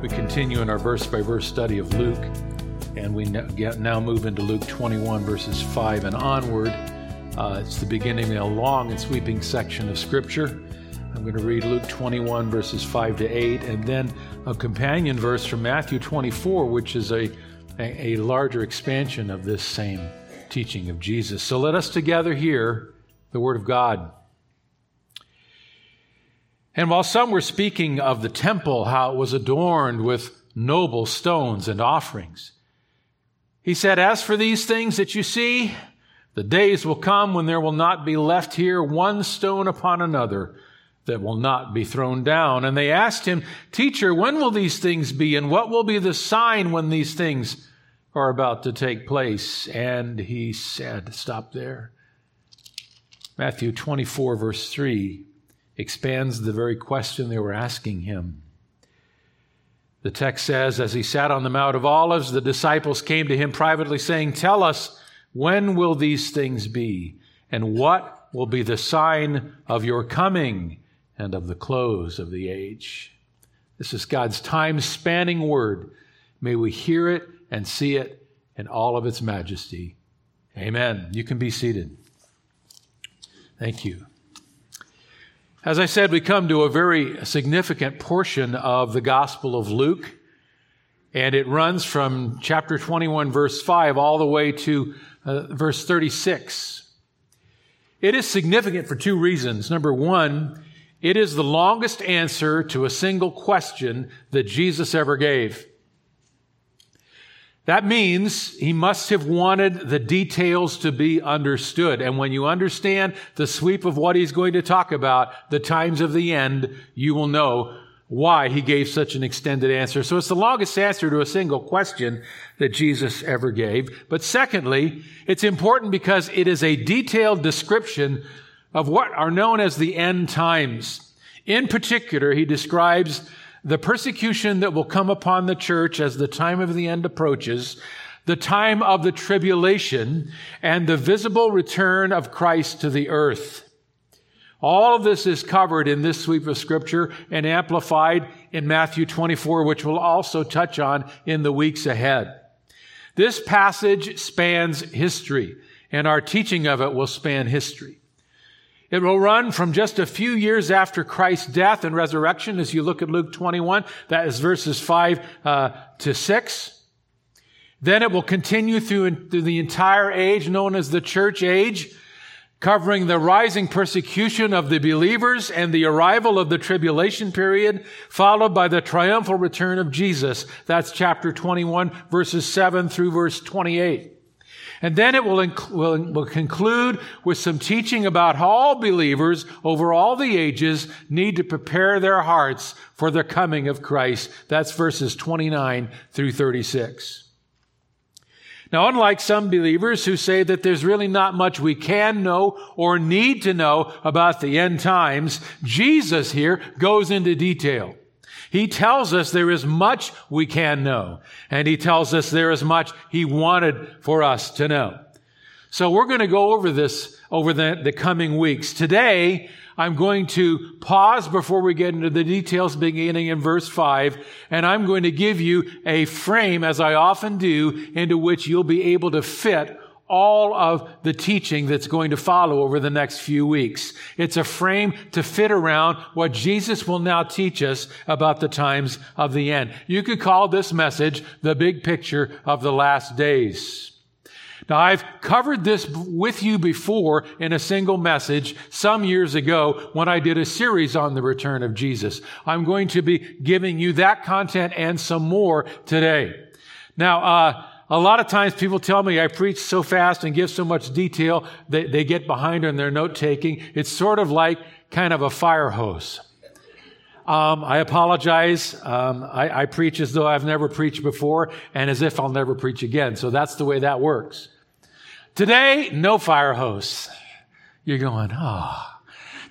We continue in our verse by verse study of Luke, and we now move into Luke 21, verses 5 and onward. Uh, it's the beginning of a long and sweeping section of Scripture. I'm going to read Luke 21, verses 5 to 8, and then a companion verse from Matthew 24, which is a, a, a larger expansion of this same teaching of Jesus. So let us together hear the Word of God. And while some were speaking of the temple, how it was adorned with noble stones and offerings, he said, As for these things that you see, the days will come when there will not be left here one stone upon another that will not be thrown down. And they asked him, Teacher, when will these things be? And what will be the sign when these things are about to take place? And he said, Stop there. Matthew 24, verse 3 expands the very question they were asking him. The text says, As he sat on the Mount of Olives, the disciples came to him privately, saying, Tell us, when will these things be? And what will be the sign of your coming and of the close of the age? This is God's time spanning word. May we hear it and see it in all of its majesty. Amen. You can be seated. Thank you. As I said, we come to a very significant portion of the Gospel of Luke, and it runs from chapter 21, verse 5, all the way to uh, verse 36. It is significant for two reasons. Number one, it is the longest answer to a single question that Jesus ever gave. That means he must have wanted the details to be understood. And when you understand the sweep of what he's going to talk about, the times of the end, you will know why he gave such an extended answer. So it's the longest answer to a single question that Jesus ever gave. But secondly, it's important because it is a detailed description of what are known as the end times. In particular, he describes the persecution that will come upon the church as the time of the end approaches, the time of the tribulation, and the visible return of Christ to the earth. All of this is covered in this sweep of scripture and amplified in Matthew 24, which we'll also touch on in the weeks ahead. This passage spans history, and our teaching of it will span history. It will run from just a few years after Christ's death and resurrection, as you look at Luke 21. That is verses 5 uh, to 6. Then it will continue through, through the entire age known as the church age, covering the rising persecution of the believers and the arrival of the tribulation period, followed by the triumphal return of Jesus. That's chapter 21, verses 7 through verse 28. And then it will, inc- will, will, conclude with some teaching about how all believers over all the ages need to prepare their hearts for the coming of Christ. That's verses 29 through 36. Now, unlike some believers who say that there's really not much we can know or need to know about the end times, Jesus here goes into detail. He tells us there is much we can know, and he tells us there is much he wanted for us to know. So we're going to go over this over the, the coming weeks. Today, I'm going to pause before we get into the details beginning in verse 5, and I'm going to give you a frame, as I often do, into which you'll be able to fit all of the teaching that's going to follow over the next few weeks. It's a frame to fit around what Jesus will now teach us about the times of the end. You could call this message the big picture of the last days. Now, I've covered this with you before in a single message some years ago when I did a series on the return of Jesus. I'm going to be giving you that content and some more today. Now, uh, a lot of times people tell me I preach so fast and give so much detail that they get behind in their note taking. It's sort of like kind of a fire hose. Um, I apologize. Um, I, I preach as though I've never preached before and as if I'll never preach again. So that's the way that works. Today, no fire hose. You're going, oh.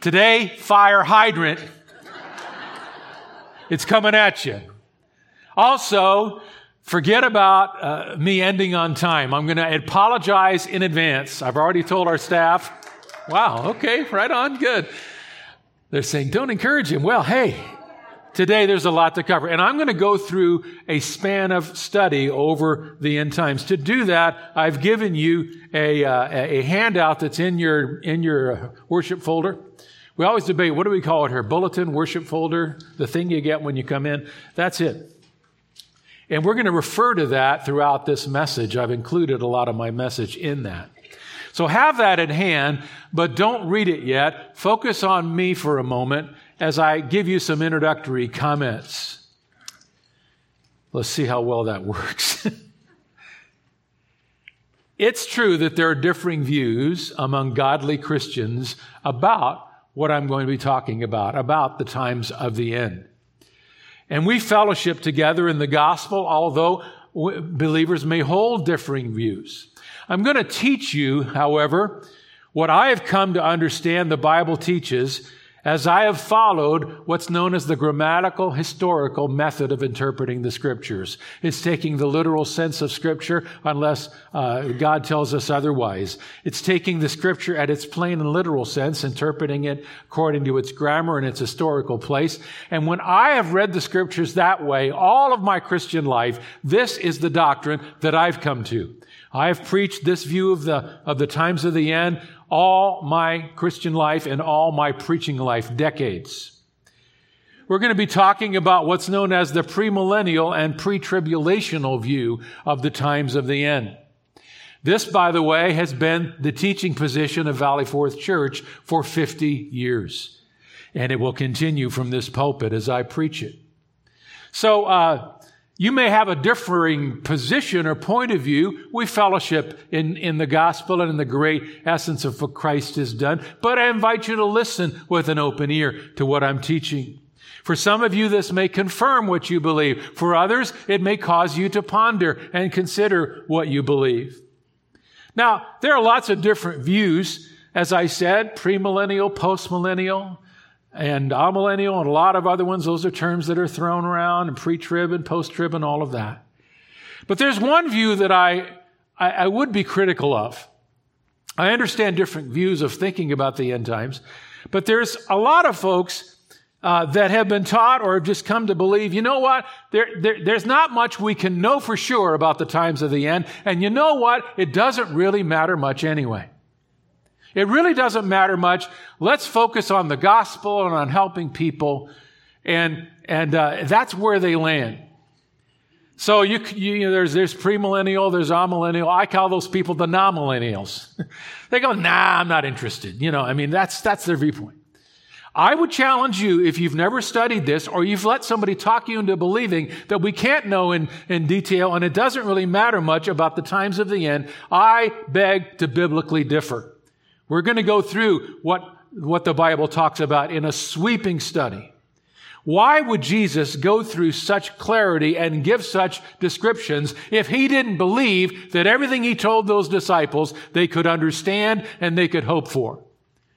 Today, fire hydrant. it's coming at you. Also, forget about uh, me ending on time. I'm going to apologize in advance. I've already told our staff. Wow, okay, right on, good. They're saying, don't encourage him. Well, hey, today there's a lot to cover. And I'm going to go through a span of study over the end times. To do that, I've given you a, uh, a handout that's in your, in your worship folder. We always debate, what do we call it here? Bulletin, worship folder, the thing you get when you come in. That's it. And we're going to refer to that throughout this message. I've included a lot of my message in that. So have that in hand, but don't read it yet. Focus on me for a moment as I give you some introductory comments. Let's see how well that works. it's true that there are differing views among godly Christians about what I'm going to be talking about, about the times of the end. And we fellowship together in the gospel, although believers may hold differing views. I'm going to teach you, however, what I have come to understand the Bible teaches as I have followed what's known as the grammatical historical method of interpreting the scriptures. It's taking the literal sense of scripture unless uh, God tells us otherwise. It's taking the scripture at its plain and literal sense, interpreting it according to its grammar and its historical place. And when I have read the scriptures that way, all of my Christian life, this is the doctrine that I've come to. I have preached this view of the, of the times of the end all my Christian life and all my preaching life, decades. We're going to be talking about what's known as the premillennial and pre-tribulational view of the times of the end. This, by the way, has been the teaching position of Valley Fourth Church for 50 years. And it will continue from this pulpit as I preach it. So, uh, you may have a differing position or point of view. We fellowship in, in the gospel and in the great essence of what Christ has done. But I invite you to listen with an open ear to what I'm teaching. For some of you, this may confirm what you believe. For others, it may cause you to ponder and consider what you believe. Now, there are lots of different views. As I said, premillennial, postmillennial and amillennial and a lot of other ones. Those are terms that are thrown around and pre-trib and post-trib and all of that. But there's one view that I, I, I would be critical of. I understand different views of thinking about the end times, but there's a lot of folks uh, that have been taught or have just come to believe, you know what? There, there, there's not much we can know for sure about the times of the end. And you know what? It doesn't really matter much anyway. It really doesn't matter much. Let's focus on the gospel and on helping people. And, and uh, that's where they land. So you, you know, there's, there's premillennial, there's amillennial. I call those people the non-millennials. they go, nah, I'm not interested. You know, I mean, that's, that's their viewpoint. I would challenge you, if you've never studied this or you've let somebody talk you into believing that we can't know in, in detail and it doesn't really matter much about the times of the end, I beg to biblically differ. We're going to go through what, what the Bible talks about in a sweeping study. Why would Jesus go through such clarity and give such descriptions if he didn't believe that everything he told those disciples they could understand and they could hope for?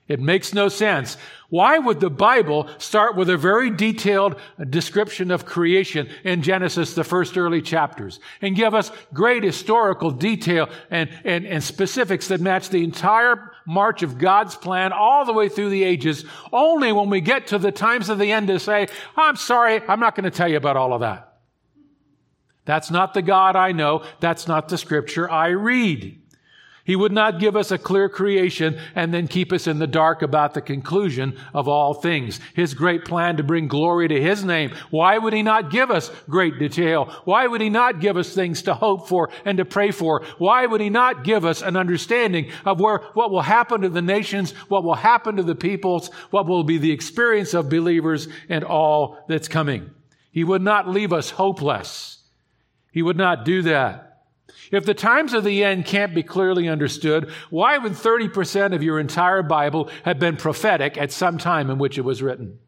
It makes no sense. Why would the Bible start with a very detailed description of creation in Genesis, the first early chapters, and give us great historical detail and, and, and specifics that match the entire march of God's plan all the way through the ages, only when we get to the times of the end to say, I'm sorry, I'm not going to tell you about all of that. That's not the God I know. That's not the scripture I read. He would not give us a clear creation and then keep us in the dark about the conclusion of all things. His great plan to bring glory to His name. Why would He not give us great detail? Why would He not give us things to hope for and to pray for? Why would He not give us an understanding of where, what will happen to the nations, what will happen to the peoples, what will be the experience of believers and all that's coming? He would not leave us hopeless. He would not do that. If the times of the end can't be clearly understood, why would 30% of your entire Bible have been prophetic at some time in which it was written?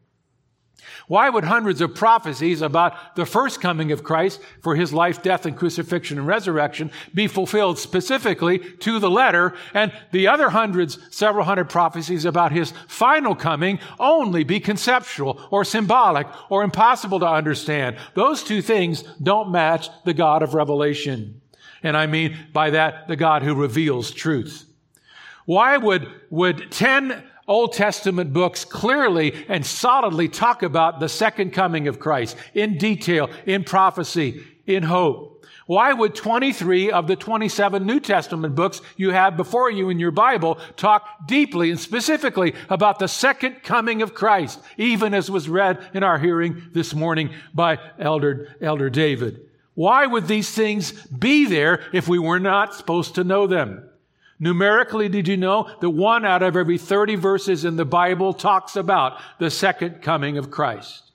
Why would hundreds of prophecies about the first coming of Christ for his life, death, and crucifixion and resurrection be fulfilled specifically to the letter, and the other hundreds, several hundred prophecies about his final coming only be conceptual or symbolic or impossible to understand? Those two things don't match the God of Revelation. And I mean by that, the God who reveals truth. Why would, would 10 Old Testament books clearly and solidly talk about the second coming of Christ in detail, in prophecy, in hope. Why would 23 of the 27 New Testament books you have before you in your Bible talk deeply and specifically about the second coming of Christ, even as was read in our hearing this morning by Elder, Elder David? Why would these things be there if we were not supposed to know them? Numerically, did you know that one out of every 30 verses in the Bible talks about the second coming of Christ?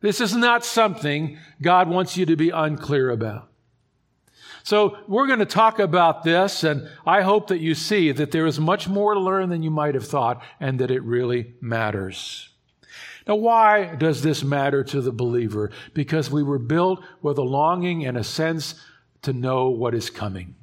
This is not something God wants you to be unclear about. So we're going to talk about this, and I hope that you see that there is much more to learn than you might have thought, and that it really matters. Now, why does this matter to the believer? Because we were built with a longing and a sense to know what is coming.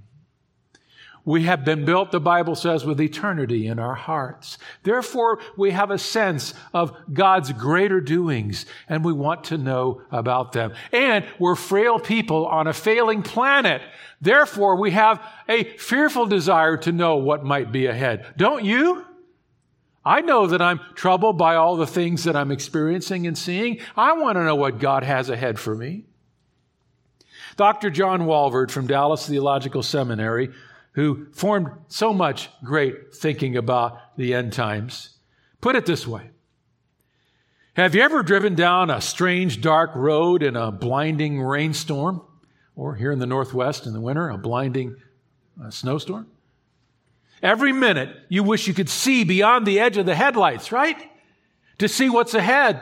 We have been built, the Bible says, with eternity in our hearts. Therefore, we have a sense of God's greater doings and we want to know about them. And we're frail people on a failing planet. Therefore, we have a fearful desire to know what might be ahead. Don't you? I know that I'm troubled by all the things that I'm experiencing and seeing. I want to know what God has ahead for me. Dr. John Walvoord from Dallas Theological Seminary who formed so much great thinking about the end times, put it this way. Have you ever driven down a strange dark road in a blinding rainstorm? Or here in the Northwest in the winter, a blinding uh, snowstorm? Every minute you wish you could see beyond the edge of the headlights, right? To see what's ahead.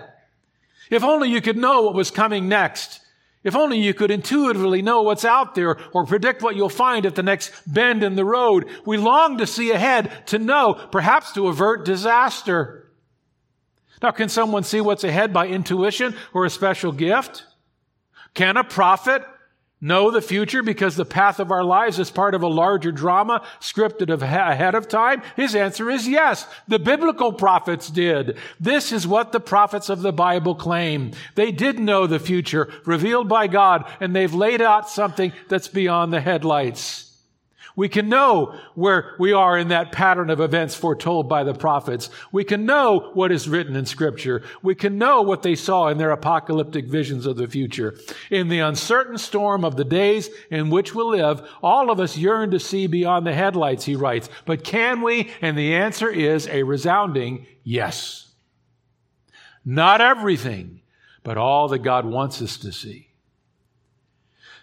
If only you could know what was coming next. If only you could intuitively know what's out there or predict what you'll find at the next bend in the road. We long to see ahead, to know, perhaps to avert disaster. Now, can someone see what's ahead by intuition or a special gift? Can a prophet know the future because the path of our lives is part of a larger drama scripted ahead of time? His answer is yes. The biblical prophets did. This is what the prophets of the Bible claim. They did know the future revealed by God and they've laid out something that's beyond the headlights. We can know where we are in that pattern of events foretold by the prophets. We can know what is written in scripture. We can know what they saw in their apocalyptic visions of the future. In the uncertain storm of the days in which we live, all of us yearn to see beyond the headlights, he writes. But can we? And the answer is a resounding yes. Not everything, but all that God wants us to see.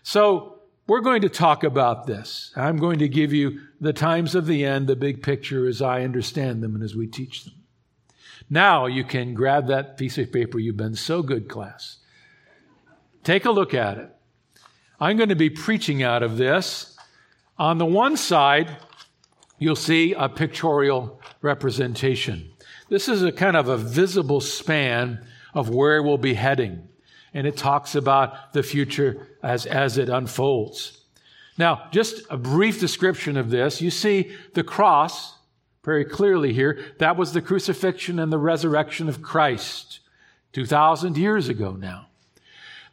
So, we're going to talk about this. I'm going to give you the times of the end, the big picture as I understand them and as we teach them. Now you can grab that piece of paper. You've been so good, class. Take a look at it. I'm going to be preaching out of this. On the one side, you'll see a pictorial representation. This is a kind of a visible span of where we'll be heading and it talks about the future as, as it unfolds. Now, just a brief description of this. You see the cross very clearly here. That was the crucifixion and the resurrection of Christ 2,000 years ago now.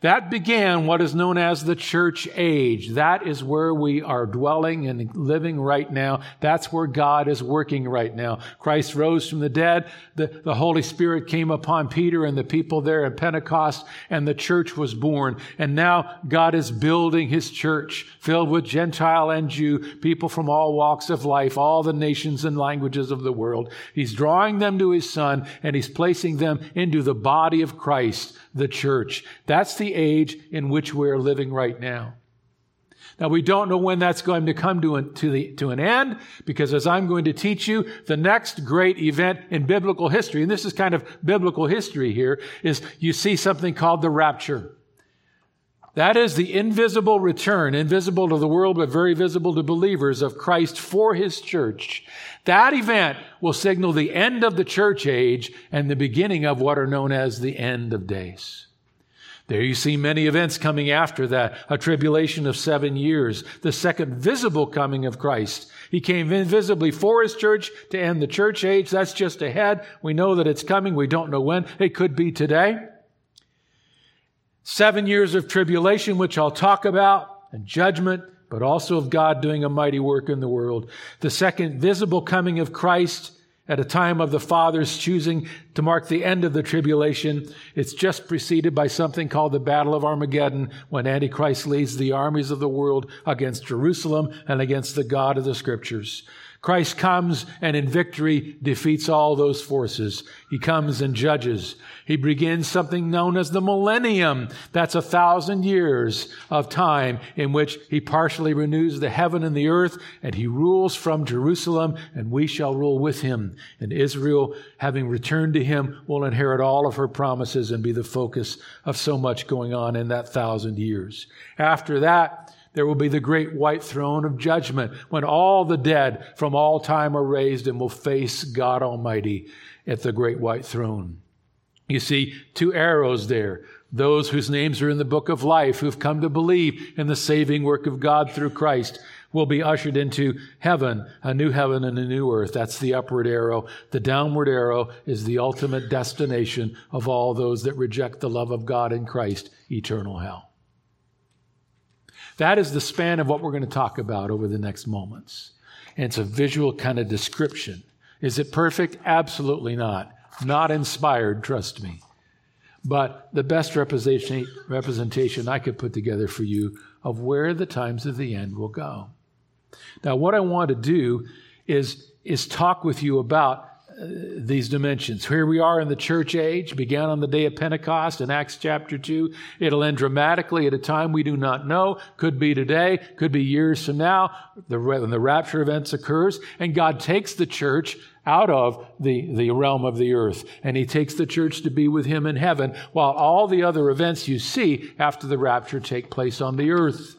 That began what is known as the church age. That is where we are dwelling and living right now. That's where God is working right now. Christ rose from the dead. The, the Holy Spirit came upon Peter and the people there at Pentecost, and the church was born. And now God is building his church filled with Gentile and Jew, people from all walks of life, all the nations and languages of the world. He's drawing them to his son, and he's placing them into the body of Christ the church. That's the age in which we're living right now. Now, we don't know when that's going to come to an, to, the, to an end, because as I'm going to teach you, the next great event in biblical history, and this is kind of biblical history here, is you see something called the rapture. That is the invisible return, invisible to the world, but very visible to believers of Christ for his church. That event will signal the end of the church age and the beginning of what are known as the end of days. There you see many events coming after that. A tribulation of seven years, the second visible coming of Christ. He came invisibly for his church to end the church age. That's just ahead. We know that it's coming. We don't know when. It could be today seven years of tribulation, which I'll talk about, and judgment, but also of God doing a mighty work in the world. The second visible coming of Christ at a time of the Father's choosing to mark the end of the tribulation. It's just preceded by something called the Battle of Armageddon when Antichrist leads the armies of the world against Jerusalem and against the God of the Scriptures. Christ comes and in victory defeats all those forces. He comes and judges. He begins something known as the millennium. That's a thousand years of time in which he partially renews the heaven and the earth and he rules from Jerusalem and we shall rule with him. And Israel, having returned to him, will inherit all of her promises and be the focus of so much going on in that thousand years. After that, there will be the great white throne of judgment when all the dead from all time are raised and will face God Almighty at the great white throne. You see two arrows there. Those whose names are in the book of life, who've come to believe in the saving work of God through Christ, will be ushered into heaven, a new heaven and a new earth. That's the upward arrow. The downward arrow is the ultimate destination of all those that reject the love of God in Christ, eternal hell. That is the span of what we're going to talk about over the next moments. And it's a visual kind of description. Is it perfect? Absolutely not. Not inspired, trust me. But the best representation I could put together for you of where the times of the end will go. Now, what I want to do is, is talk with you about these dimensions. Here we are in the church age, began on the day of Pentecost in Acts chapter 2. It'll end dramatically at a time we do not know. Could be today, could be years from now, the, when the rapture events occurs, and God takes the church out of the, the realm of the earth, and He takes the church to be with Him in heaven, while all the other events you see after the rapture take place on the earth.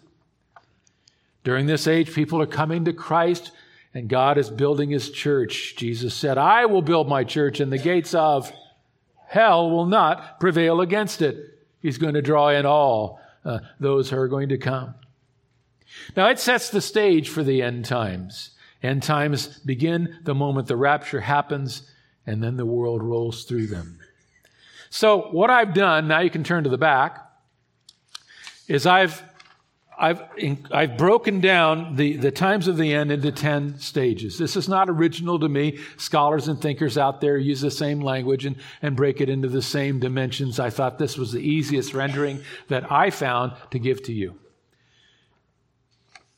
During this age, people are coming to Christ and God is building his church. Jesus said, I will build my church, and the gates of hell will not prevail against it. He's going to draw in all uh, those who are going to come. Now, it sets the stage for the end times. End times begin the moment the rapture happens, and then the world rolls through them. So, what I've done, now you can turn to the back, is I've I've, I've broken down the, the times of the end into 10 stages. This is not original to me. Scholars and thinkers out there use the same language and, and break it into the same dimensions. I thought this was the easiest rendering that I found to give to you.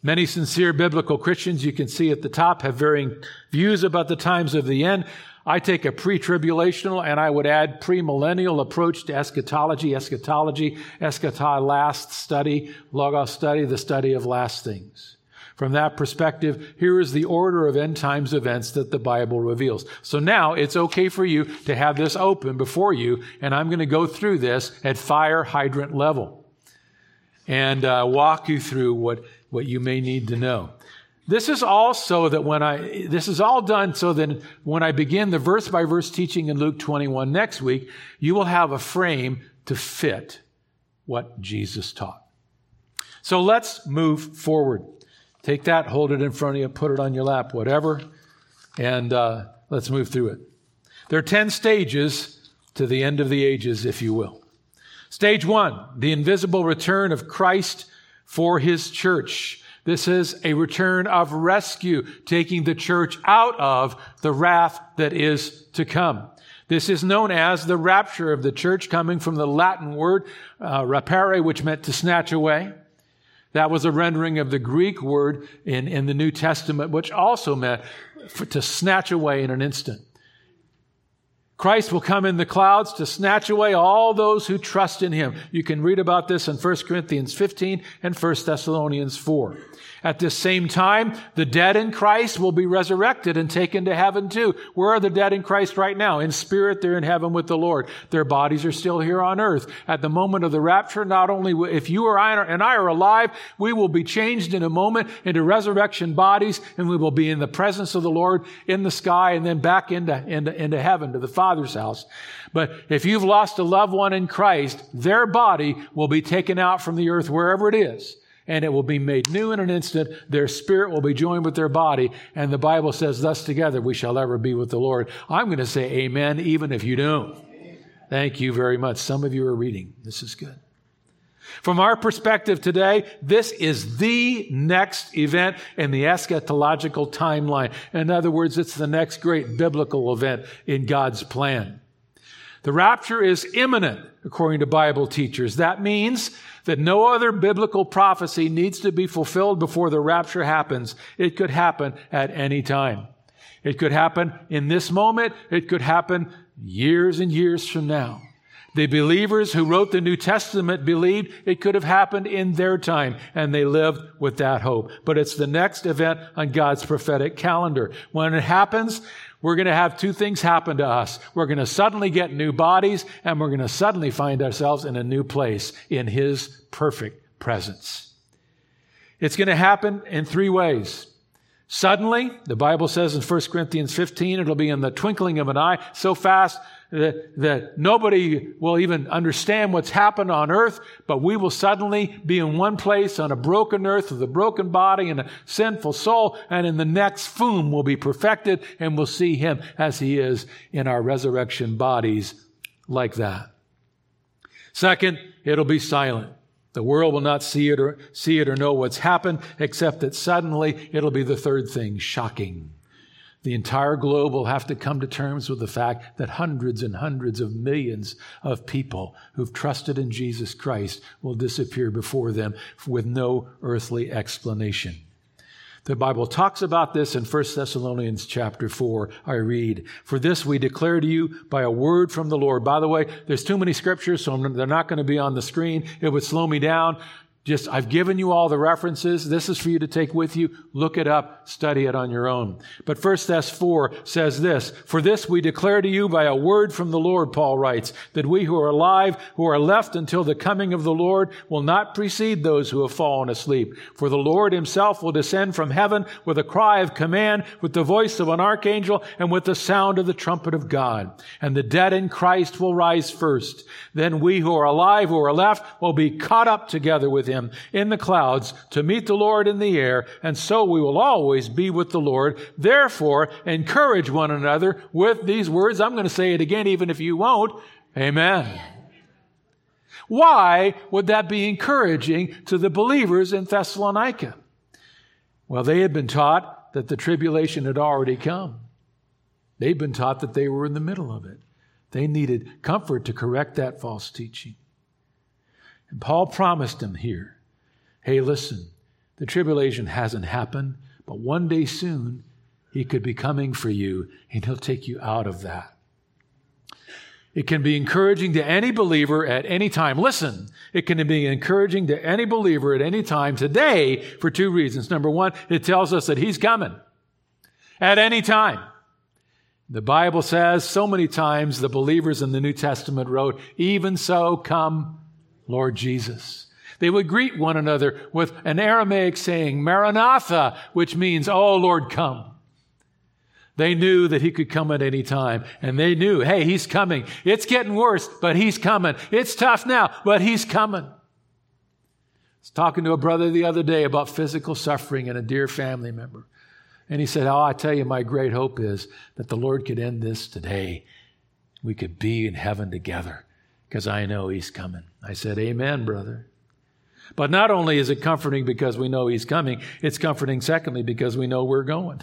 Many sincere biblical Christians, you can see at the top, have varying views about the times of the end. I take a pre tribulational and I would add premillennial approach to eschatology. Eschatology, eschatology, last study, logos study, the study of last things. From that perspective, here is the order of end times events that the Bible reveals. So now it's okay for you to have this open before you, and I'm going to go through this at fire hydrant level and uh, walk you through what, what you may need to know. This is all so that when I, this is all done so that when I begin the verse by verse teaching in Luke 21 next week, you will have a frame to fit what Jesus taught. So let's move forward. Take that, hold it in front of you, put it on your lap, whatever, and uh, let's move through it. There are 10 stages to the end of the ages, if you will. Stage one, the invisible return of Christ for his church. This is a return of rescue, taking the church out of the wrath that is to come. This is known as the rapture of the church, coming from the Latin word uh, rapere, which meant to snatch away. That was a rendering of the Greek word in, in the New Testament, which also meant for, to snatch away in an instant. Christ will come in the clouds to snatch away all those who trust in him. You can read about this in 1 Corinthians 15 and 1 Thessalonians 4. At this same time, the dead in Christ will be resurrected and taken to heaven too. Where are the dead in Christ right now? In spirit, they're in heaven with the Lord. Their bodies are still here on earth. At the moment of the rapture, not only if you or I and I are alive, we will be changed in a moment into resurrection bodies and we will be in the presence of the Lord in the sky and then back into, into, into heaven to the Father's house. But if you've lost a loved one in Christ, their body will be taken out from the earth wherever it is and it will be made new in an instant. Their spirit will be joined with their body. And the Bible says, thus together we shall ever be with the Lord. I'm going to say amen, even if you don't. Thank you very much. Some of you are reading. This is good. From our perspective today, this is the next event in the eschatological timeline. In other words, it's the next great biblical event in God's plan. The rapture is imminent, according to Bible teachers. That means that no other biblical prophecy needs to be fulfilled before the rapture happens. It could happen at any time. It could happen in this moment. It could happen years and years from now. The believers who wrote the New Testament believed it could have happened in their time, and they lived with that hope. But it's the next event on God's prophetic calendar. When it happens, we're going to have two things happen to us. We're going to suddenly get new bodies, and we're going to suddenly find ourselves in a new place in His perfect presence. It's going to happen in three ways. Suddenly, the Bible says in 1 Corinthians 15, it'll be in the twinkling of an eye, so fast that, that nobody will even understand what's happened on earth, but we will suddenly be in one place on a broken earth with a broken body and a sinful soul, and in the next, boom, will be perfected, and we'll see him as he is in our resurrection bodies like that. Second, it'll be silent. The world will not see it or see it or know what's happened, except that suddenly it'll be the third thing, shocking. The entire globe will have to come to terms with the fact that hundreds and hundreds of millions of people who've trusted in Jesus Christ will disappear before them with no earthly explanation. The Bible talks about this in 1 Thessalonians chapter 4. I read, For this we declare to you by a word from the Lord. By the way, there's too many scriptures, so they're not going to be on the screen. It would slow me down. Just, I've given you all the references. This is for you to take with you. Look it up, study it on your own. But First Thess 4 says this, For this we declare to you by a word from the Lord, Paul writes, that we who are alive, who are left until the coming of the Lord, will not precede those who have fallen asleep. For the Lord himself will descend from heaven with a cry of command, with the voice of an archangel, and with the sound of the trumpet of God. And the dead in Christ will rise first. Then we who are alive, who are left, will be caught up together with him in the clouds to meet the Lord in the air, and so we will always be with the Lord. Therefore, encourage one another with these words. I'm going to say it again, even if you won't. Amen. Why would that be encouraging to the believers in Thessalonica? Well, they had been taught that the tribulation had already come. They'd been taught that they were in the middle of it. They needed comfort to correct that false teaching. And Paul promised him here hey, listen, the tribulation hasn't happened, but one day soon he could be coming for you and he'll take you out of that. It can be encouraging to any believer at any time. Listen, it can be encouraging to any believer at any time today for two reasons. Number one, it tells us that he's coming at any time. The Bible says so many times the believers in the New Testament wrote, even so come Lord Jesus. They would greet one another with an Aramaic saying, Maranatha, which means, Oh Lord, come. They knew that he could come at any time. And they knew, hey, he's coming. It's getting worse, but he's coming. It's tough now, but he's coming. I was talking to a brother the other day about physical suffering and a dear family member. And he said, Oh, I tell you, my great hope is that the Lord could end this today. We could be in heaven together because I know he's coming. I said, Amen, brother. But not only is it comforting because we know he's coming, it's comforting, secondly, because we know we're going.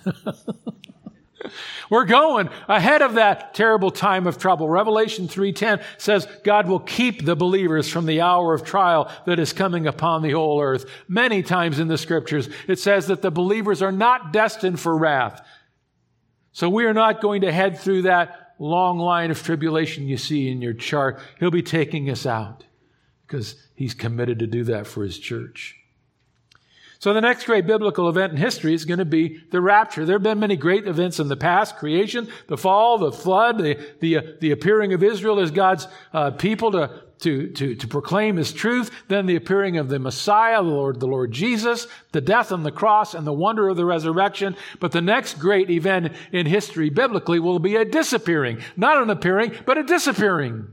we're going ahead of that terrible time of trouble. Revelation 3:10 says God will keep the believers from the hour of trial that is coming upon the whole earth. Many times in the scriptures it says that the believers are not destined for wrath. So we are not going to head through that long line of tribulation you see in your chart, he'll be taking us out because he's committed to do that for his church. So the next great biblical event in history is going to be the rapture. There have been many great events in the past, creation, the fall, the flood, the, the, uh, the appearing of Israel as God's uh, people to, to, to, to proclaim his truth, then the appearing of the Messiah, the Lord, the Lord Jesus, the death on the cross, and the wonder of the resurrection. But the next great event in history biblically will be a disappearing, not an appearing, but a disappearing.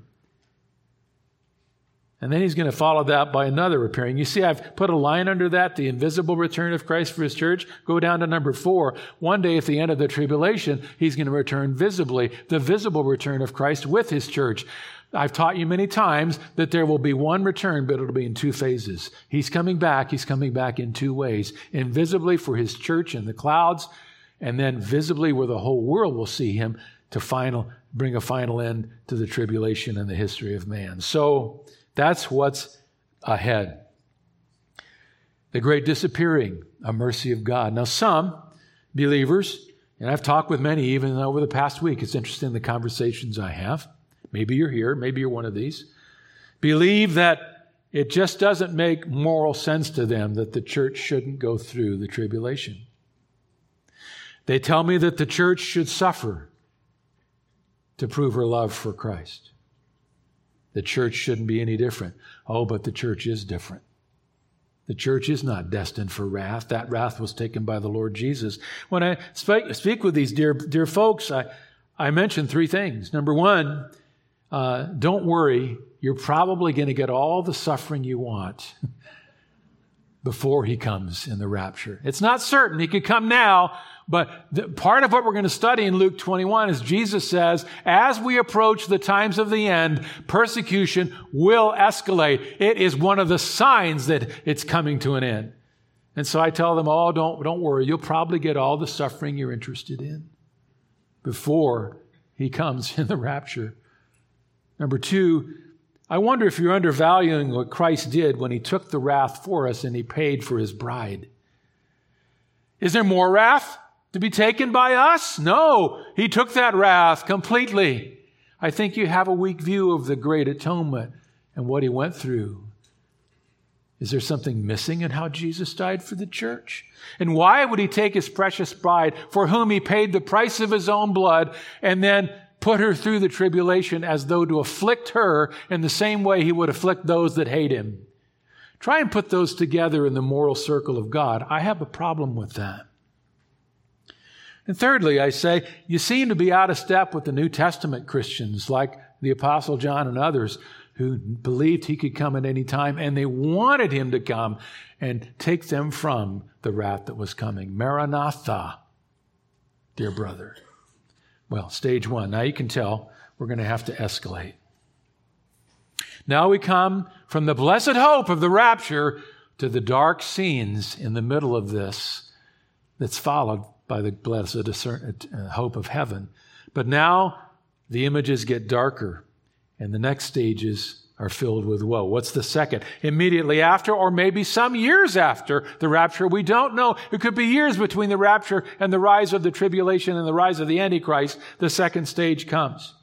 And then he's going to follow that by another appearing. You see, I've put a line under that, the invisible return of Christ for his church. Go down to number four. One day at the end of the tribulation, he's going to return visibly, the visible return of Christ with his church. I've taught you many times that there will be one return, but it'll be in two phases. He's coming back. He's coming back in two ways. Invisibly for his church in the clouds, and then visibly where the whole world will see him to final, bring a final end to the tribulation and the history of man. So, that's what's ahead. The great disappearing, a mercy of God. Now, some believers, and I've talked with many even over the past week, it's interesting the conversations I have. Maybe you're here, maybe you're one of these. Believe that it just doesn't make moral sense to them that the church shouldn't go through the tribulation. They tell me that the church should suffer to prove her love for Christ. The church shouldn't be any different. Oh, but the church is different. The church is not destined for wrath. That wrath was taken by the Lord Jesus. When I speak, with these dear, dear folks, I, I mention three things. Number one, uh, don't worry. You're probably going to get all the suffering you want before he comes in the rapture. It's not certain. He could come now, but the, part of what we're going to study in Luke 21 is Jesus says, as we approach the times of the end, persecution will escalate. It is one of the signs that it's coming to an end. And so I tell them, oh, don't, don't worry. You'll probably get all the suffering you're interested in before he comes in the rapture. Number two, I wonder if you're undervaluing what Christ did when he took the wrath for us and he paid for his bride. Is there more wrath? to be taken by us? No, he took that wrath completely. I think you have a weak view of the great atonement and what he went through. Is there something missing in how Jesus died for the church? And why would he take his precious bride, for whom he paid the price of his own blood, and then put her through the tribulation as though to afflict her in the same way he would afflict those that hate him? Try and put those together in the moral circle of God. I have a problem with that. And thirdly, I say, you seem to be out of step with the New Testament Christians like the Apostle John and others who believed he could come at any time and they wanted him to come and take them from the wrath that was coming. Maranatha, dear brother. Well, stage one. Now you can tell we're going to have to escalate. Now we come from the blessed hope of the rapture to the dark scenes in the middle of this that's followed by the blessed uh, hope of heaven. But now the images get darker, and the next stages are filled with woe. What's the second? Immediately after, or maybe some years after the rapture. We don't know. It could be years between the rapture and the rise of the tribulation and the rise of the Antichrist. The second stage comes.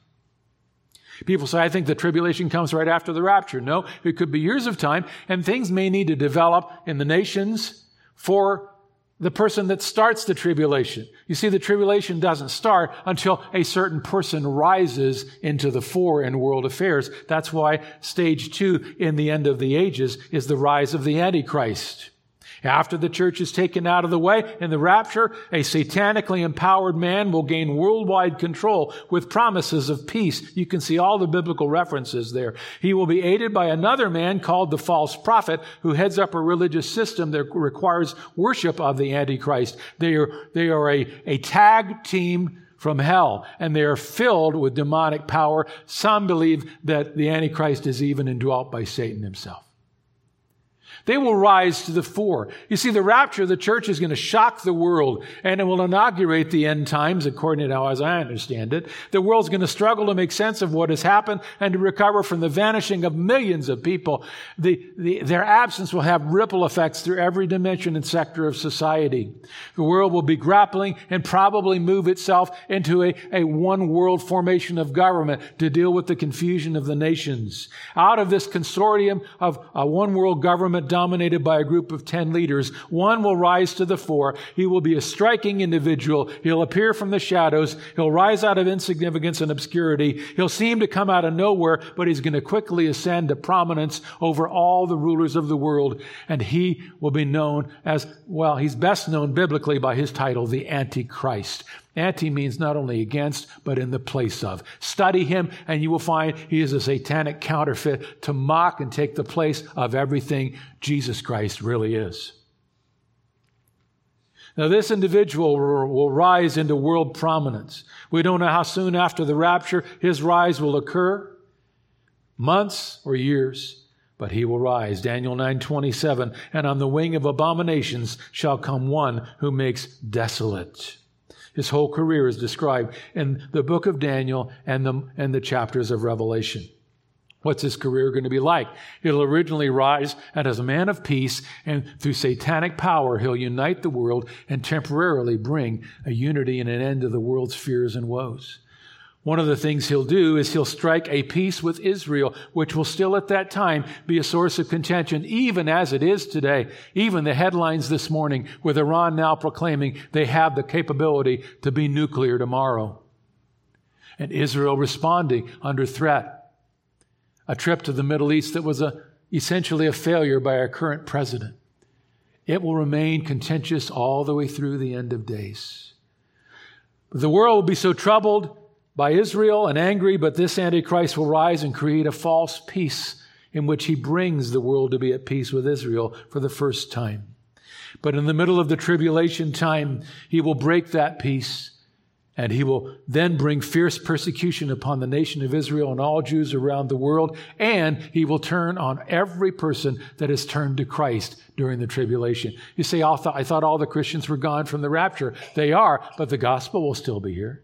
People say, I think the tribulation comes right after the rapture. No, it could be years of time, and things may need to develop in the nations for the person that starts the tribulation. You see, the tribulation doesn't start until a certain person rises into the fore in world affairs. That's why stage two in the end of the ages is the rise of the Antichrist. After the church is taken out of the way in the rapture, a satanically empowered man will gain worldwide control with promises of peace. You can see all the biblical references there. He will be aided by another man called the false prophet who heads up a religious system that requires worship of the Antichrist. They are, they are a, a tag team from hell, and they are filled with demonic power. Some believe that the Antichrist is even indwelt by Satan himself. They will rise to the fore. You see, the rapture of the church is going to shock the world and it will inaugurate the end times, according to how, as I understand it. The world's going to struggle to make sense of what has happened and to recover from the vanishing of millions of people. The, the, their absence will have ripple effects through every dimension and sector of society. The world will be grappling and probably move itself into a, a one world formation of government to deal with the confusion of the nations. Out of this consortium of a one world government dominated by a group of 10 leaders. One will rise to the fore. He will be a striking individual. He'll appear from the shadows. He'll rise out of insignificance and obscurity. He'll seem to come out of nowhere, but he's going to quickly ascend to prominence over all the rulers of the world. And he will be known as, well, he's best known biblically by his title, the Antichrist. Anti means not only against, but in the place of. Study him, and you will find he is a satanic counterfeit to mock and take the place of everything Jesus Christ really is. Now, this individual will rise into world prominence. We don't know how soon after the rapture his rise will occur months or years but he will rise daniel 9:27 and on the wing of abominations shall come one who makes desolate his whole career is described in the book of Daniel and the, and the chapters of Revelation. What's his career going to be like? He'll originally rise and as a man of peace, and through satanic power, he'll unite the world and temporarily bring a unity and an end to the world's fears and woes. One of the things he'll do is he'll strike a peace with Israel, which will still at that time be a source of contention, even as it is today. Even the headlines this morning with Iran now proclaiming they have the capability to be nuclear tomorrow. And Israel responding under threat. A trip to the Middle East that was a, essentially a failure by our current president. It will remain contentious all the way through the end of days. The world will be so troubled by Israel and angry, but this Antichrist will rise and create a false peace in which he brings the world to be at peace with Israel for the first time. But in the middle of the tribulation time, he will break that peace and he will then bring fierce persecution upon the nation of Israel and all Jews around the world. And he will turn on every person that has turned to Christ during the tribulation. You say, I thought all the Christians were gone from the rapture. They are, but the gospel will still be here.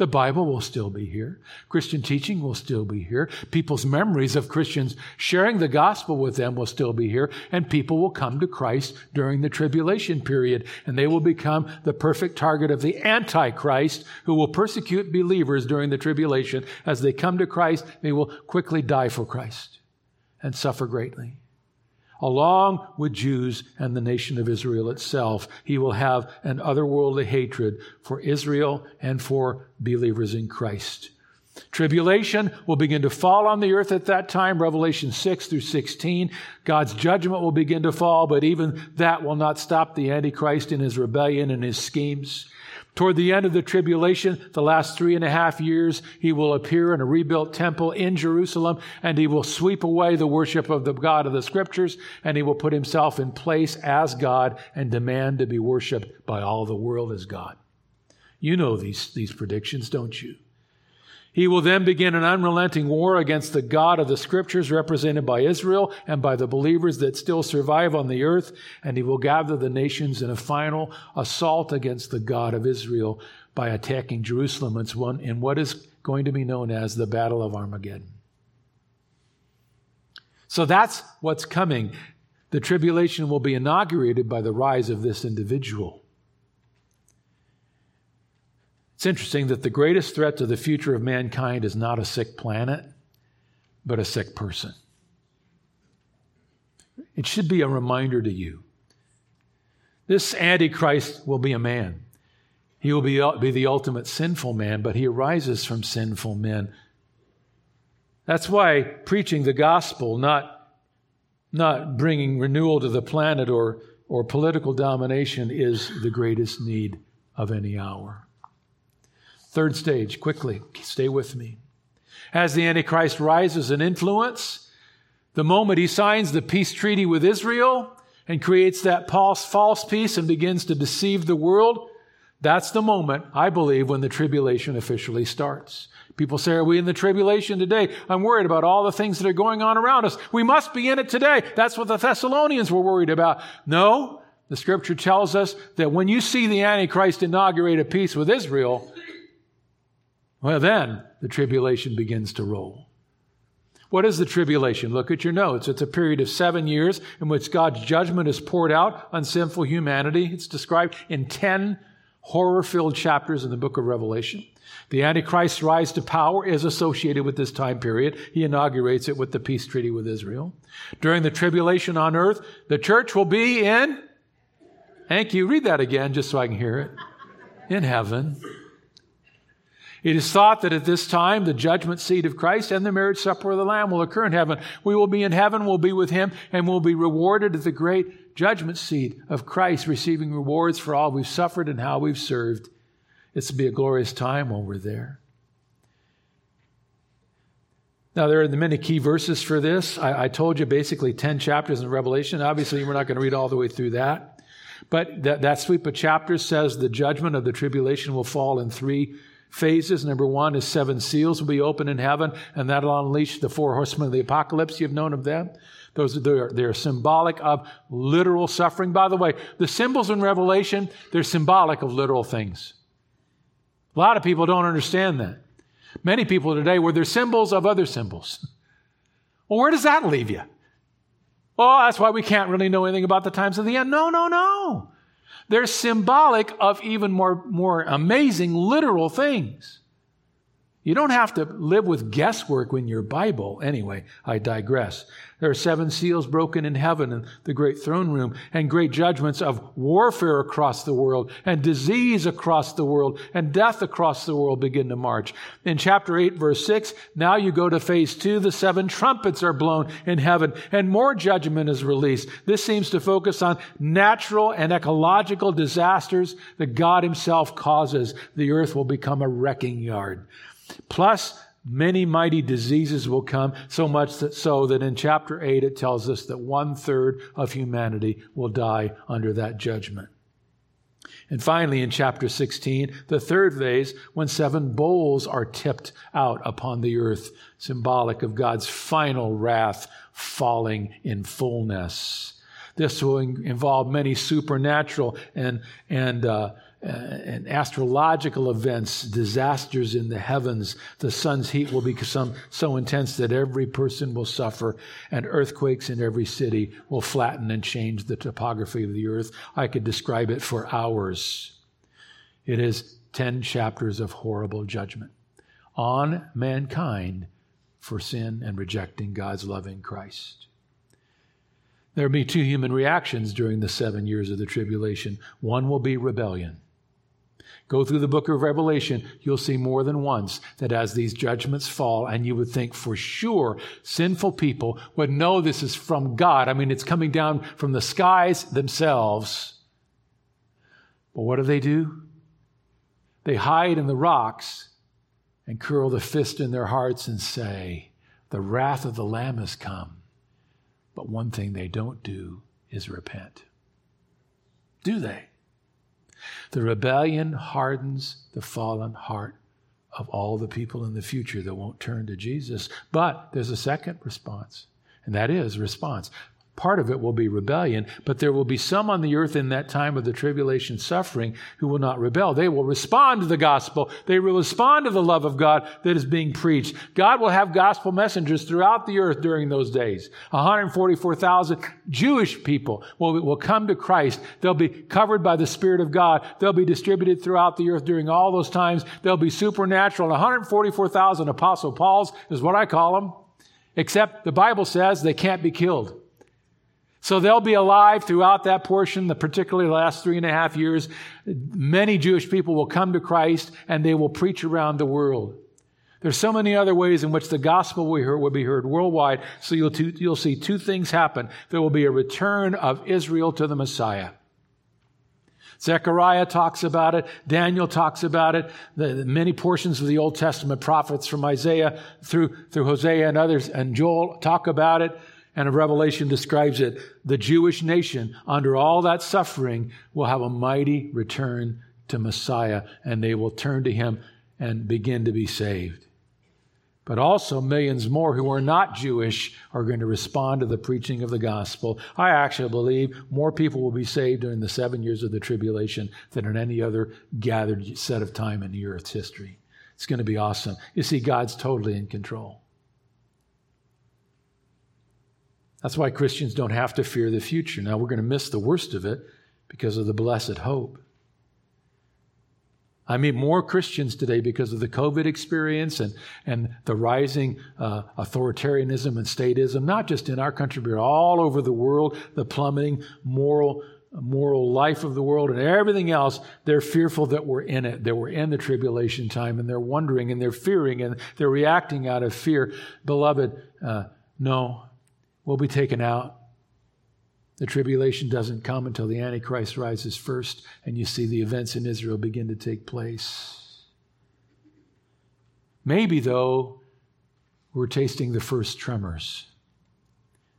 The Bible will still be here. Christian teaching will still be here. People's memories of Christians sharing the gospel with them will still be here. And people will come to Christ during the tribulation period. And they will become the perfect target of the Antichrist who will persecute believers during the tribulation. As they come to Christ, they will quickly die for Christ and suffer greatly along with Jews and the nation of Israel itself. He will have an otherworldly hatred for Israel and for believers in Christ. Tribulation will begin to fall on the earth at that time, Revelation 6 through 16. God's judgment will begin to fall, but even that will not stop the Antichrist in his rebellion and his schemes. Toward the end of the tribulation, the last three and a half years, he will appear in a rebuilt temple in Jerusalem and he will sweep away the worship of the God of the scriptures and he will put himself in place as God and demand to be worshiped by all the world as God. You know these, these predictions, don't you? He will then begin an unrelenting war against the God of the scriptures represented by Israel and by the believers that still survive on the earth, and he will gather the nations in a final assault against the God of Israel by attacking Jerusalem in what is going to be known as the Battle of Armageddon. So that's what's coming. The tribulation will be inaugurated by the rise of this individual. It's interesting that the greatest threat to the future of mankind is not a sick planet, but a sick person. It should be a reminder to you. This Antichrist will be a man. He will be, be the ultimate sinful man, but he arises from sinful men. That's why preaching the gospel, not, not bringing renewal to the planet or, or political domination, is the greatest need of any hour. Third stage, quickly, stay with me. As the Antichrist rises in influence, the moment he signs the peace treaty with Israel and creates that false peace and begins to deceive the world, That's the moment, I believe, when the tribulation officially starts. People say, Are we in the tribulation today? I'm worried about all the things that are going on around us. We must be in it today. That's what the Thessalonians were worried about. No, the scripture tells us that when you see the Antichrist inaugurate a peace with Israel, well, then the tribulation begins to roll. What is the tribulation? Look at your notes. It's a period of seven years in which God's judgment is poured out on sinful humanity. It's described in 10 horror filled chapters in the book of Revelation. The Antichrist's rise to power is associated with this time period. He inaugurates it with the peace treaty with Israel. During the tribulation on earth, the church will be in, thank you, read that again just so I can hear it, in heaven. It is thought that at this time the judgment seat of Christ and the marriage supper of the Lamb will occur in heaven. We will be in heaven, we'll be with Him, and we'll be rewarded at the great judgment seat of Christ, receiving rewards for all we've suffered and how we've served. It's to be a glorious time while we're there. Now, there are the many key verses for this. I, I told you basically 10 chapters in Revelation. Obviously, we're not going to read all the way through that. But that, that sweep of chapters says the judgment of the tribulation will fall in three phases. Number one is seven seals will be opened in heaven, and that'll unleash the four horsemen of the apocalypse. You've known of them. Those are, they're, they're symbolic of literal suffering. By the way, the symbols in Revelation, they're symbolic of literal things. A lot of people don't understand that. Many people today were they're symbols of other symbols. Well, where does that leave you? Well, that's why we can't really know anything about the times of the end. No, no, no. They're symbolic of even more, more amazing literal things. You don't have to live with guesswork when your Bible. Anyway, I digress. There are seven seals broken in heaven and the great throne room, and great judgments of warfare across the world, and disease across the world, and death across the world begin to march. In chapter 8, verse 6, now you go to phase 2, the seven trumpets are blown in heaven, and more judgment is released. This seems to focus on natural and ecological disasters that God Himself causes. The earth will become a wrecking yard. Plus, Many mighty diseases will come, so much that, so that in chapter 8 it tells us that one third of humanity will die under that judgment. And finally, in chapter 16, the third phase, when seven bowls are tipped out upon the earth, symbolic of God's final wrath falling in fullness. This will involve many supernatural and, and uh, uh, and astrological events, disasters in the heavens. The sun's heat will become so intense that every person will suffer, and earthquakes in every city will flatten and change the topography of the earth. I could describe it for hours. It is 10 chapters of horrible judgment on mankind for sin and rejecting God's loving Christ. There will be two human reactions during the seven years of the tribulation. One will be rebellion. Go through the book of Revelation, you'll see more than once that as these judgments fall, and you would think for sure sinful people would know this is from God. I mean, it's coming down from the skies themselves. But what do they do? They hide in the rocks and curl the fist in their hearts and say, The wrath of the Lamb has come. But one thing they don't do is repent. Do they? The rebellion hardens the fallen heart of all the people in the future that won't turn to Jesus. But there's a second response, and that is response. Part of it will be rebellion, but there will be some on the earth in that time of the tribulation suffering who will not rebel. They will respond to the gospel. They will respond to the love of God that is being preached. God will have gospel messengers throughout the earth during those days. 144,000 Jewish people will, will come to Christ. They'll be covered by the Spirit of God. They'll be distributed throughout the earth during all those times. They'll be supernatural. 144,000 Apostle Paul's is what I call them. Except the Bible says they can't be killed. So they'll be alive throughout that portion, the particularly last three and a half years. Many Jewish people will come to Christ and they will preach around the world. There's so many other ways in which the gospel will be heard, worldwide. So you'll, you'll see two things happen. There will be a return of Israel to the Messiah. Zechariah talks about it. Daniel talks about it. The, the, many portions of the Old Testament prophets from Isaiah through, through Hosea and others and Joel talk about it and a Revelation describes it. The Jewish nation, under all that suffering, will have a mighty return to Messiah and they will turn to him and begin to be saved. But also, millions more who are not Jewish are going to respond to the preaching of the gospel. I actually believe more people will be saved during the seven years of the tribulation than in any other gathered set of time in the earth's history. It's going to be awesome. You see, God's totally in control. That's why Christians don't have to fear the future. Now, we're going to miss the worst of it because of the blessed hope. I meet more Christians today because of the COVID experience and, and the rising uh, authoritarianism and statism, not just in our country, but all over the world, the plummeting moral, moral life of the world and everything else. They're fearful that we're in it, that we're in the tribulation time, and they're wondering and they're fearing and they're reacting out of fear. Beloved, uh, no, we'll be taken out. The tribulation doesn't come until the Antichrist rises first, and you see the events in Israel begin to take place. Maybe, though, we're tasting the first tremors.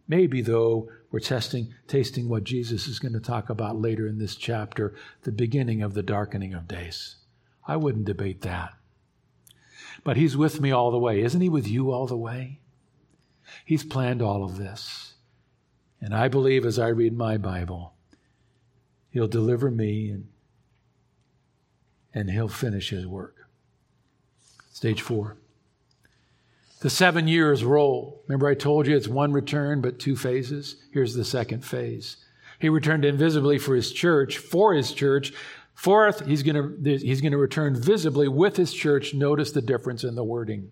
Maybe, though, we're testing, tasting what Jesus is going to talk about later in this chapter the beginning of the darkening of days. I wouldn't debate that. But He's with me all the way. Isn't He with you all the way? He's planned all of this. And I believe as I read my Bible, He'll deliver me and, and He'll finish His work. Stage four. The seven years roll. Remember, I told you it's one return, but two phases? Here's the second phase. He returned invisibly for his church, for his church. Fourth, he's going to, he's going to return visibly with his church. Notice the difference in the wording.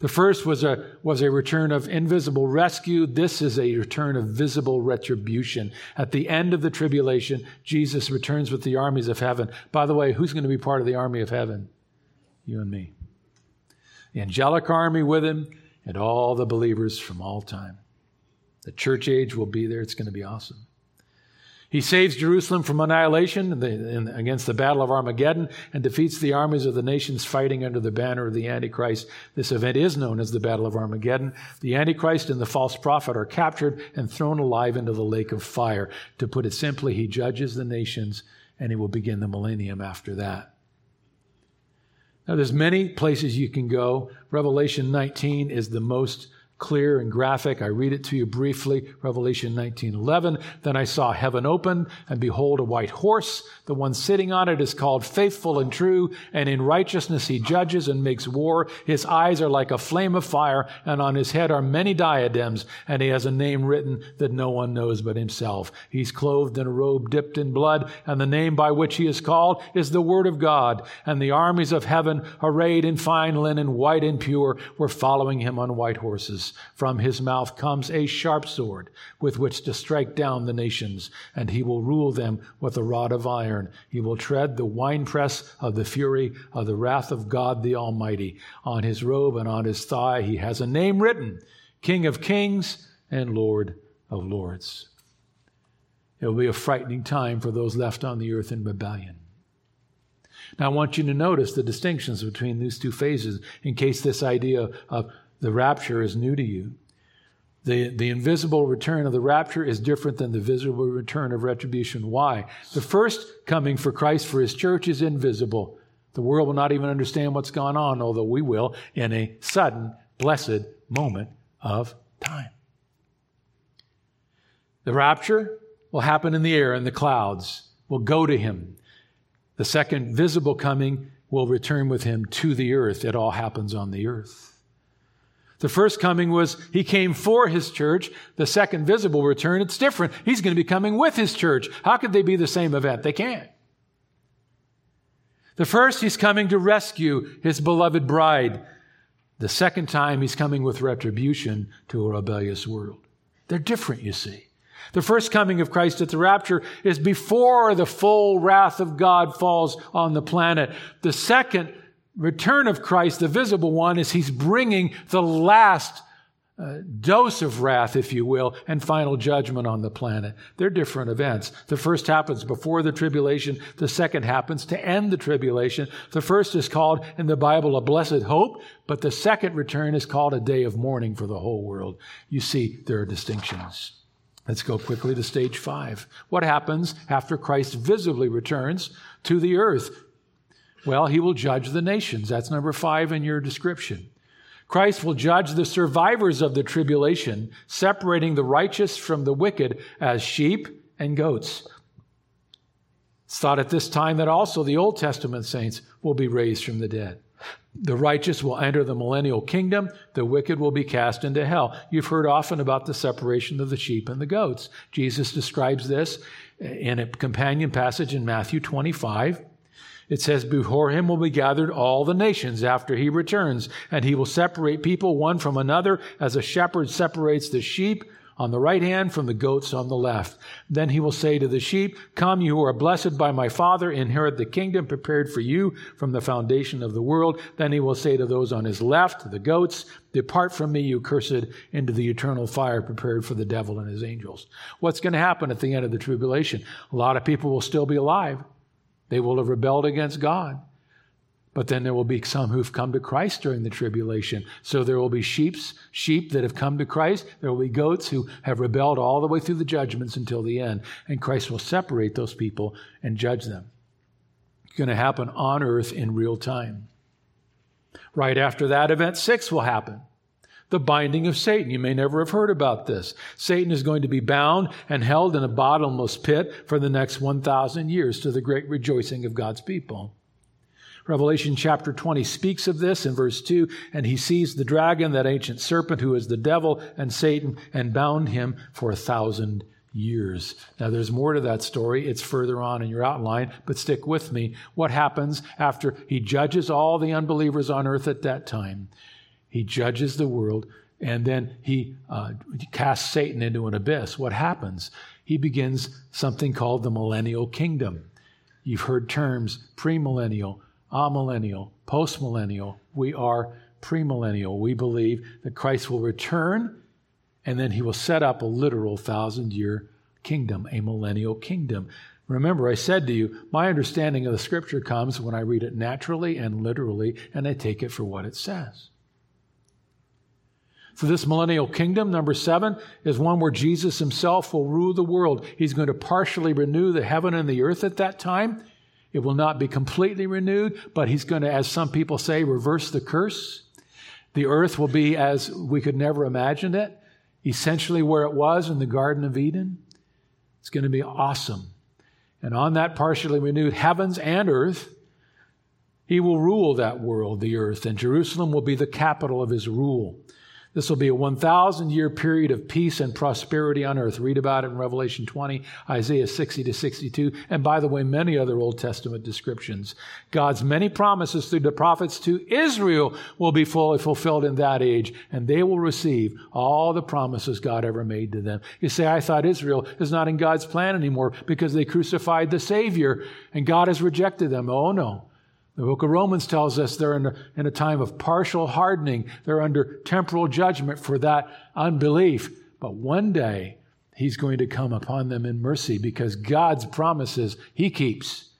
The first was a, was a return of invisible rescue. This is a return of visible retribution. At the end of the tribulation, Jesus returns with the armies of heaven. By the way, who's going to be part of the army of heaven? You and me. The angelic army with him and all the believers from all time. The church age will be there. It's going to be awesome. He saves Jerusalem from annihilation against the Battle of Armageddon and defeats the armies of the nations fighting under the banner of the Antichrist. This event is known as the Battle of Armageddon. The Antichrist and the false prophet are captured and thrown alive into the lake of fire. To put it simply, he judges the nations and he will begin the millennium after that. Now, there's many places you can go. Revelation 19 is the most clear and graphic. I read it to you briefly. Revelation 19:11. Then I saw heaven open, and behold, a white horse. The one sitting on it is called Faithful and True, and in righteousness he judges and makes war. His eyes are like a flame of fire, and on his head are many diadems, and he has a name written that no one knows but himself. He's clothed in a robe dipped in blood, and the name by which he is called is the Word of God. And the armies of heaven, arrayed in fine linen, white and pure, were following him on white horses. From his mouth comes a sharp sword with which to strike down the nations, and he will rule them with a rod of iron. He will tread the winepress of the fury of the wrath of God the Almighty. On his robe and on his thigh he has a name written King of Kings and Lord of Lords. It will be a frightening time for those left on the earth in rebellion. Now, I want you to notice the distinctions between these two phases in case this idea of the rapture is new to you. The, the invisible return of the rapture is different than the visible return of retribution. Why? The first coming for Christ for his church is invisible. The world will not even understand what's gone on, although we will in a sudden, blessed moment of time. The rapture will happen in the air, in the clouds. will go to him. The second visible coming will return with him to the earth. It all happens on the earth. The first coming was he came for his church. The second visible return, it's different. He's going to be coming with his church. How could they be the same event? They can't. The first, he's coming to rescue his beloved bride. The second time, he's coming with retribution to a rebellious world. They're different, you see. The first coming of Christ at the rapture is before the full wrath of God falls on the planet. The second return of Christ, the visible one, is he's bringing the last uh, dose of wrath, if you will, and final judgment on the planet. They're different events. The first happens before the tribulation. The second happens to end the tribulation. The first is called in the Bible a blessed hope, but the second return is called a day of mourning for the whole world. You see, there are distinctions. Let's go quickly to stage five. What happens after Christ visibly returns to the earth? Well, he will judge the nations. That's number five in your description. Christ will judge the survivors of the tribulation, separating the righteous from the wicked as sheep and goats. It's thought at this time that also the Old Testament saints will be raised from the dead. The righteous will enter the millennial kingdom. The wicked will be cast into hell. You've heard often about the separation of the sheep and the goats. Jesus describes this in a companion passage in Matthew 25. It says, Before him will be gathered all the nations after he returns, and he will separate people one from another as a shepherd separates the sheep on the right hand from the goats on the left. Then he will say to the sheep, Come, you who are blessed by my Father, inherit the kingdom prepared for you from the foundation of the world. Then he will say to those on his left, the goats, Depart from me, you cursed, into the eternal fire prepared for the devil and his angels. What's going to happen at the end of the tribulation? A lot of people will still be alive. They will have rebelled against God. But then there will be some who've come to Christ during the tribulation. So there will be sheep's, sheep that have come to Christ. There will be goats who have rebelled all the way through the judgments until the end. And Christ will separate those people and judge them. It's going to happen on earth in real time. Right after that, event six will happen. The binding of Satan. You may never have heard about this. Satan is going to be bound and held in a bottomless pit for the next 1,000 years to the great rejoicing of God's people. Revelation chapter 20 speaks of this in verse 2 and he sees the dragon, that ancient serpent who is the devil and Satan, and bound him for a thousand years. Now, there's more to that story. It's further on in your outline, but stick with me. What happens after he judges all the unbelievers on earth at that time? He judges the world and then he uh, casts Satan into an abyss. What happens? He begins something called the millennial kingdom. You've heard terms premillennial, amillennial, postmillennial. We are premillennial. We believe that Christ will return and then he will set up a literal thousand year kingdom, a millennial kingdom. Remember, I said to you, my understanding of the scripture comes when I read it naturally and literally, and I take it for what it says. So, this millennial kingdom, number seven, is one where Jesus himself will rule the world. He's going to partially renew the heaven and the earth at that time. It will not be completely renewed, but he's going to, as some people say, reverse the curse. The earth will be as we could never imagine it, essentially where it was in the Garden of Eden. It's going to be awesome. And on that partially renewed heavens and earth, he will rule that world, the earth, and Jerusalem will be the capital of his rule. This will be a 1,000 year period of peace and prosperity on earth. Read about it in Revelation 20, Isaiah 60 to 62, and by the way, many other Old Testament descriptions. God's many promises through the prophets to Israel will be fully fulfilled in that age, and they will receive all the promises God ever made to them. You say, I thought Israel is not in God's plan anymore because they crucified the Savior and God has rejected them. Oh, no. The book of Romans tells us they're in a, in a time of partial hardening. They're under temporal judgment for that unbelief. But one day, He's going to come upon them in mercy because God's promises He keeps.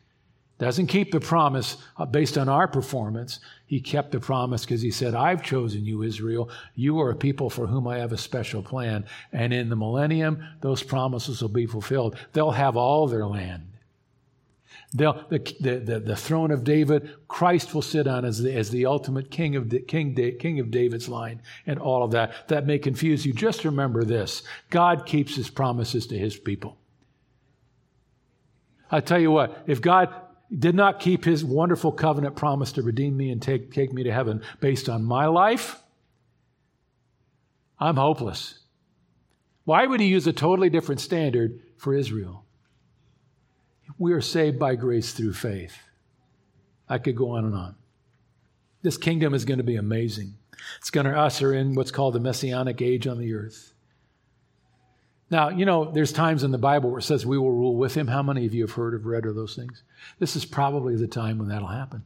Doesn't keep the promise uh, based on our performance. He kept the promise because He said, I've chosen you, Israel. You are a people for whom I have a special plan. And in the millennium, those promises will be fulfilled. They'll have all their land. The, the, the, throne of David, Christ will sit on as the, as the ultimate king of, king, king of David's line and all of that. That may confuse you. Just remember this God keeps his promises to his people. I tell you what, if God did not keep his wonderful covenant promise to redeem me and take, take me to heaven based on my life, I'm hopeless. Why would he use a totally different standard for Israel? We are saved by grace through faith. I could go on and on. This kingdom is going to be amazing. It's going to usher in what's called the messianic age on the earth. Now, you know, there's times in the Bible where it says we will rule with him. How many of you have heard of read of those things? This is probably the time when that'll happen.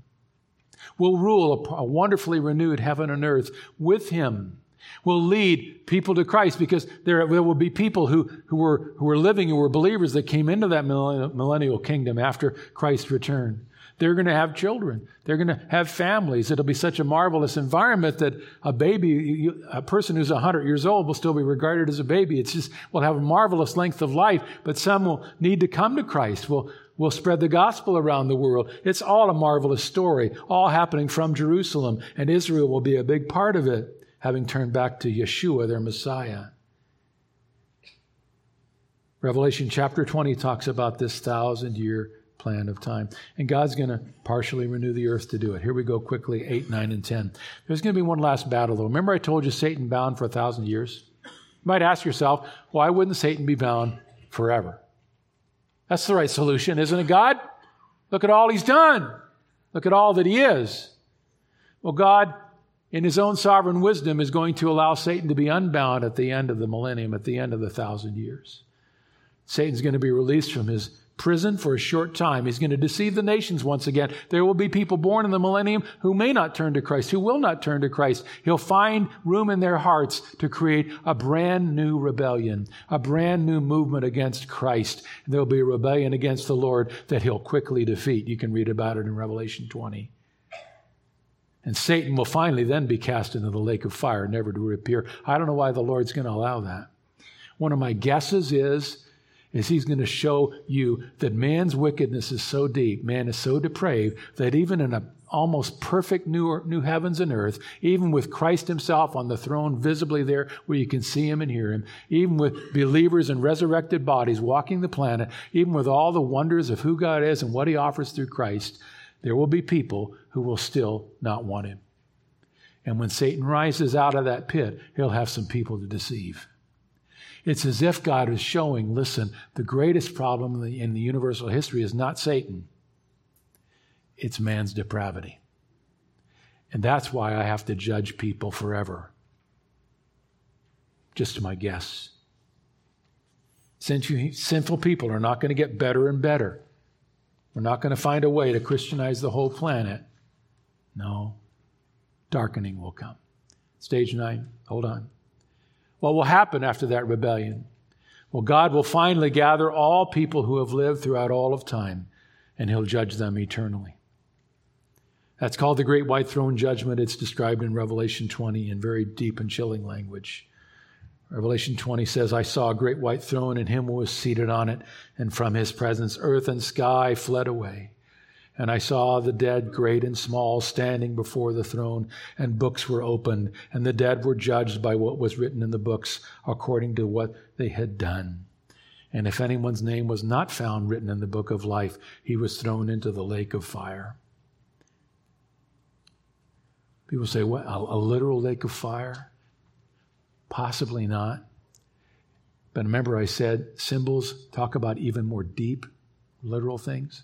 We'll rule a, a wonderfully renewed heaven and earth with him will lead people to Christ because there, there will be people who, who, were, who were living, who were believers that came into that millennial kingdom after Christ's return. They're going to have children. They're going to have families. It'll be such a marvelous environment that a baby, a person who's 100 years old, will still be regarded as a baby. It's just, we'll have a marvelous length of life, but some will need to come to Christ. We'll, we'll spread the gospel around the world. It's all a marvelous story, all happening from Jerusalem, and Israel will be a big part of it, having turned back to Yeshua, their Messiah. Revelation chapter 20 talks about this thousand year plan of time. And God's going to partially renew the earth to do it. Here we go quickly 8, 9, and 10. There's going to be one last battle, though. Remember, I told you Satan bound for a thousand years? You might ask yourself, why wouldn't Satan be bound forever? That's the right solution, isn't it, God? Look at all he's done. Look at all that he is. Well, God, in his own sovereign wisdom, is going to allow Satan to be unbound at the end of the millennium, at the end of the thousand years. Satan's going to be released from his prison for a short time. He's going to deceive the nations once again. There will be people born in the millennium who may not turn to Christ, who will not turn to Christ. He'll find room in their hearts to create a brand new rebellion, a brand new movement against Christ. There'll be a rebellion against the Lord that he'll quickly defeat. You can read about it in Revelation 20. And Satan will finally then be cast into the lake of fire, never to reappear. I don't know why the Lord's going to allow that. One of my guesses is is he's going to show you that man's wickedness is so deep, man is so depraved, that even in a almost perfect new, new heavens and earth, even with Christ himself on the throne visibly there where you can see him and hear him, even with believers in resurrected bodies walking the planet, even with all the wonders of who God is and what he offers through Christ, there will be people who will still not want him. And when Satan rises out of that pit, he'll have some people to deceive. It's as if God is showing listen, the greatest problem in the, in the universal history is not Satan, it's man's depravity. And that's why I have to judge people forever. Just to my guess. Sinful people are not going to get better and better. We're not going to find a way to Christianize the whole planet. No, darkening will come. Stage nine, hold on. What will happen after that rebellion? Well, God will finally gather all people who have lived throughout all of time, and He'll judge them eternally. That's called the Great White Throne Judgment. It's described in Revelation 20 in very deep and chilling language. Revelation 20 says, I saw a great white throne, and him who was seated on it, and from his presence earth and sky fled away and I saw the dead, great and small, standing before the throne, and books were opened, and the dead were judged by what was written in the books according to what they had done. And if anyone's name was not found written in the book of life, he was thrown into the lake of fire. People say, what, a, a literal lake of fire? Possibly not. But remember, I said symbols talk about even more deep, literal things.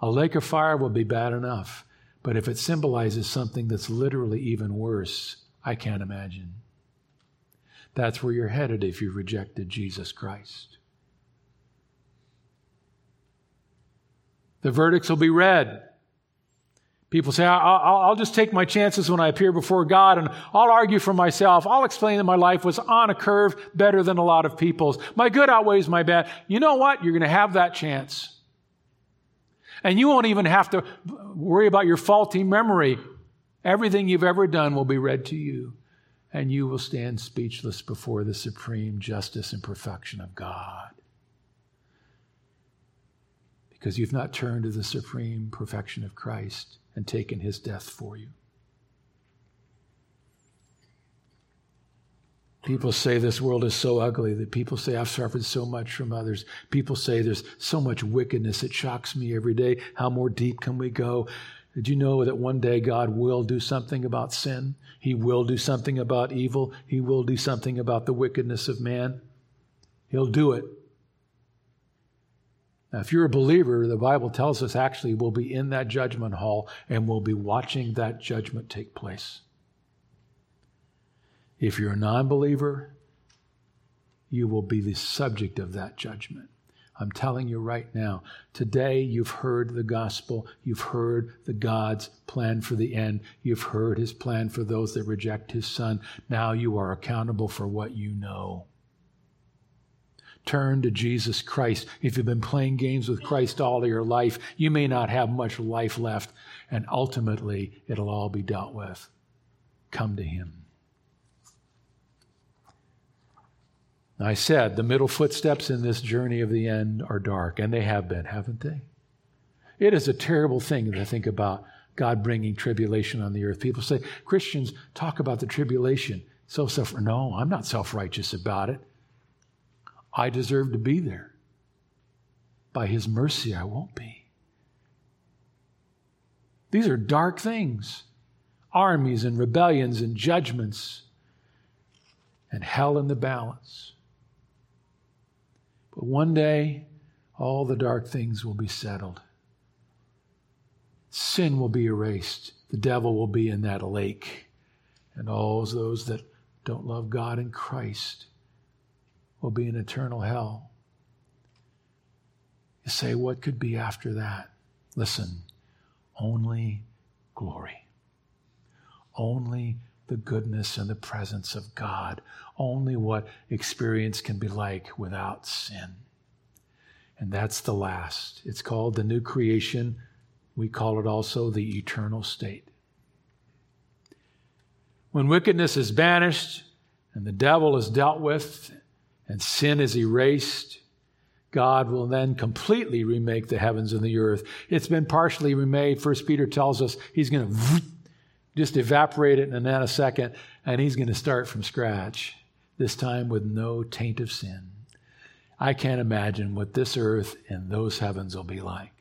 A lake of fire will be bad enough, but if it symbolizes something that's literally even worse, I can't imagine. That's where you're headed if you rejected Jesus Christ. The verdicts will be read. People say, I'll, I'll, just take my chances when I appear before God and I'll argue for myself. I'll explain that my life was on a curve better than a lot of people's. My good outweighs my bad. You know what? You're going to have that chance. And you won't even have to worry about your faulty memory. Everything you've ever done will be read to you, and you will stand speechless before the supreme justice and perfection of God. Because you've not turned to the supreme perfection of Christ and taken his death for you. People say this world is so ugly that people say I've suffered so much from others. People say there's so much wickedness. It shocks me every day. How more deep can we go? Did you know that one day God will do something about sin? He will do something about evil. He will do something about the wickedness of man. He'll do it. Now, if you're a believer, the Bible tells us actually we'll be in that judgment hall and we'll be watching that judgment take place. If you're a non believer, you will be the subject of that judgment. I'm telling you right now, today you've heard the gospel. You've heard the God's plan for the end. You've heard his plan for those that reject his son. Now you are accountable for what you know. Turn to Jesus Christ. If you've been playing games with Christ all of your life, you may not have much life left, and ultimately it'll all be dealt with. Come to Him. I said the middle footsteps in this journey of the end are dark, and they have been, haven't they? It is a terrible thing to think about God bringing tribulation on the earth. People say, Christians talk about the tribulation. So self no, I'm not self-righteous about it. I deserve to be there. By his mercy I won't be. These are dark things. Armies and rebellions and judgments and hell in the balance. But one day, all the dark things will be settled. Sin will be erased. The devil will be in that lake. And all those that don't love God and Christ will be in eternal hell. You say, what could be after that? Listen, only glory. Only the goodness and the presence of God. Only what experience can be like without sin. And that's the last. It's called the new creation. We call it also the eternal state. When wickedness is banished and the devil is dealt with and sin is erased, God will then completely remake the heavens and the earth. It's been partially remade. First Peter tells us he's going to just evaporate it in a nanosecond, and he's going to start from scratch, this time with no taint of sin. I can't imagine what this earth and those heavens will be like.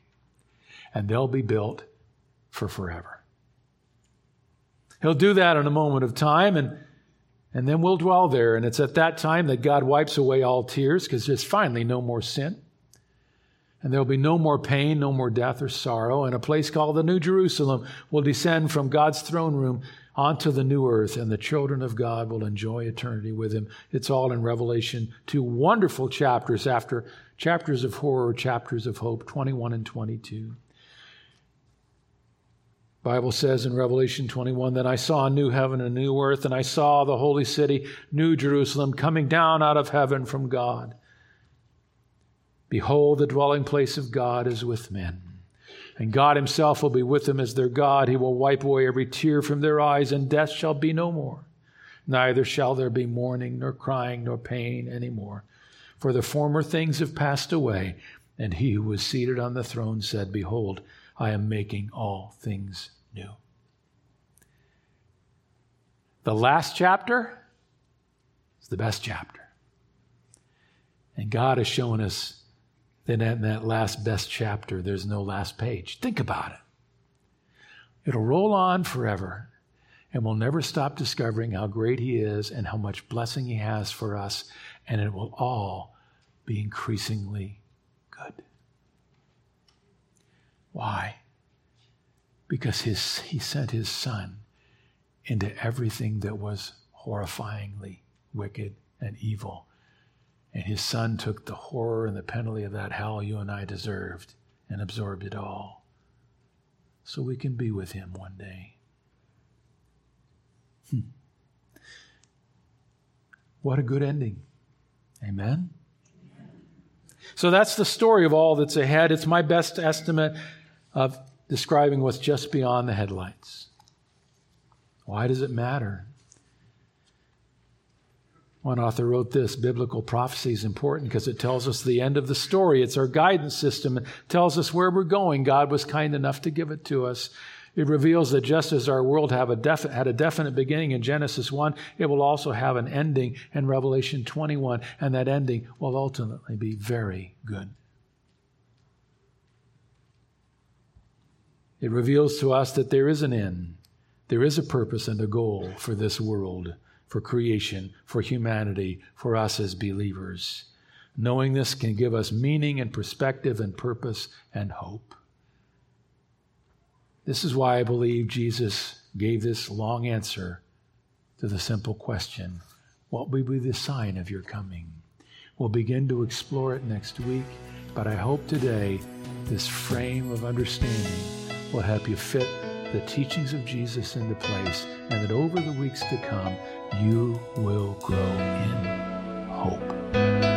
And they'll be built for forever. He'll do that in a moment of time, and, and then we'll dwell there. And it's at that time that God wipes away all tears because there's finally no more sin. And there will be no more pain, no more death or sorrow. And a place called the New Jerusalem will descend from God's throne room onto the new earth, and the children of God will enjoy eternity with Him. It's all in Revelation, two wonderful chapters after chapters of horror, chapters of hope, 21 and 22. Bible says in Revelation 21 that I saw a new heaven and a new earth, and I saw the holy city, New Jerusalem, coming down out of heaven from God Behold, the dwelling place of God is with men. And God himself will be with them as their God. He will wipe away every tear from their eyes, and death shall be no more. Neither shall there be mourning, nor crying, nor pain any more. For the former things have passed away. And he who was seated on the throne said, Behold, I am making all things new. The last chapter is the best chapter. And God has shown us that in that last best chapter, there's no last page. Think about it. It'll roll on forever, and we'll never stop discovering how great He is and how much blessing He has for us, and it will all be increasingly good. Why? Because his, He sent His Son into everything that was horrifyingly wicked and evil and his son took the horror and the penalty of that hell you and I deserved and absorbed it all. So we can be with him one day. Hmm. What a good ending. Amen. So that's the story of all that's ahead. It's my best estimate of describing what's just beyond the headlights. Why does it matter? One author wrote this biblical prophecy is important because it tells us the end of the story. It's our guidance system. It tells us where we're going. God was kind enough to give it to us. It reveals that just as our world a had a definite beginning in Genesis 1, it will also have an ending in Revelation 21, and that ending will ultimately be very good. It reveals to us that there is an end, there is a purpose and a goal for this world for creation, for humanity, for us as believers. Knowing this can give us meaning and perspective and purpose and hope. This is why I believe Jesus gave this long answer to the simple question What will be the sign of your coming? We'll begin to explore it next week, but I hope today this frame of understanding will help you fit the teachings of Jesus into place, and that over the weeks to come, you will grow in hope.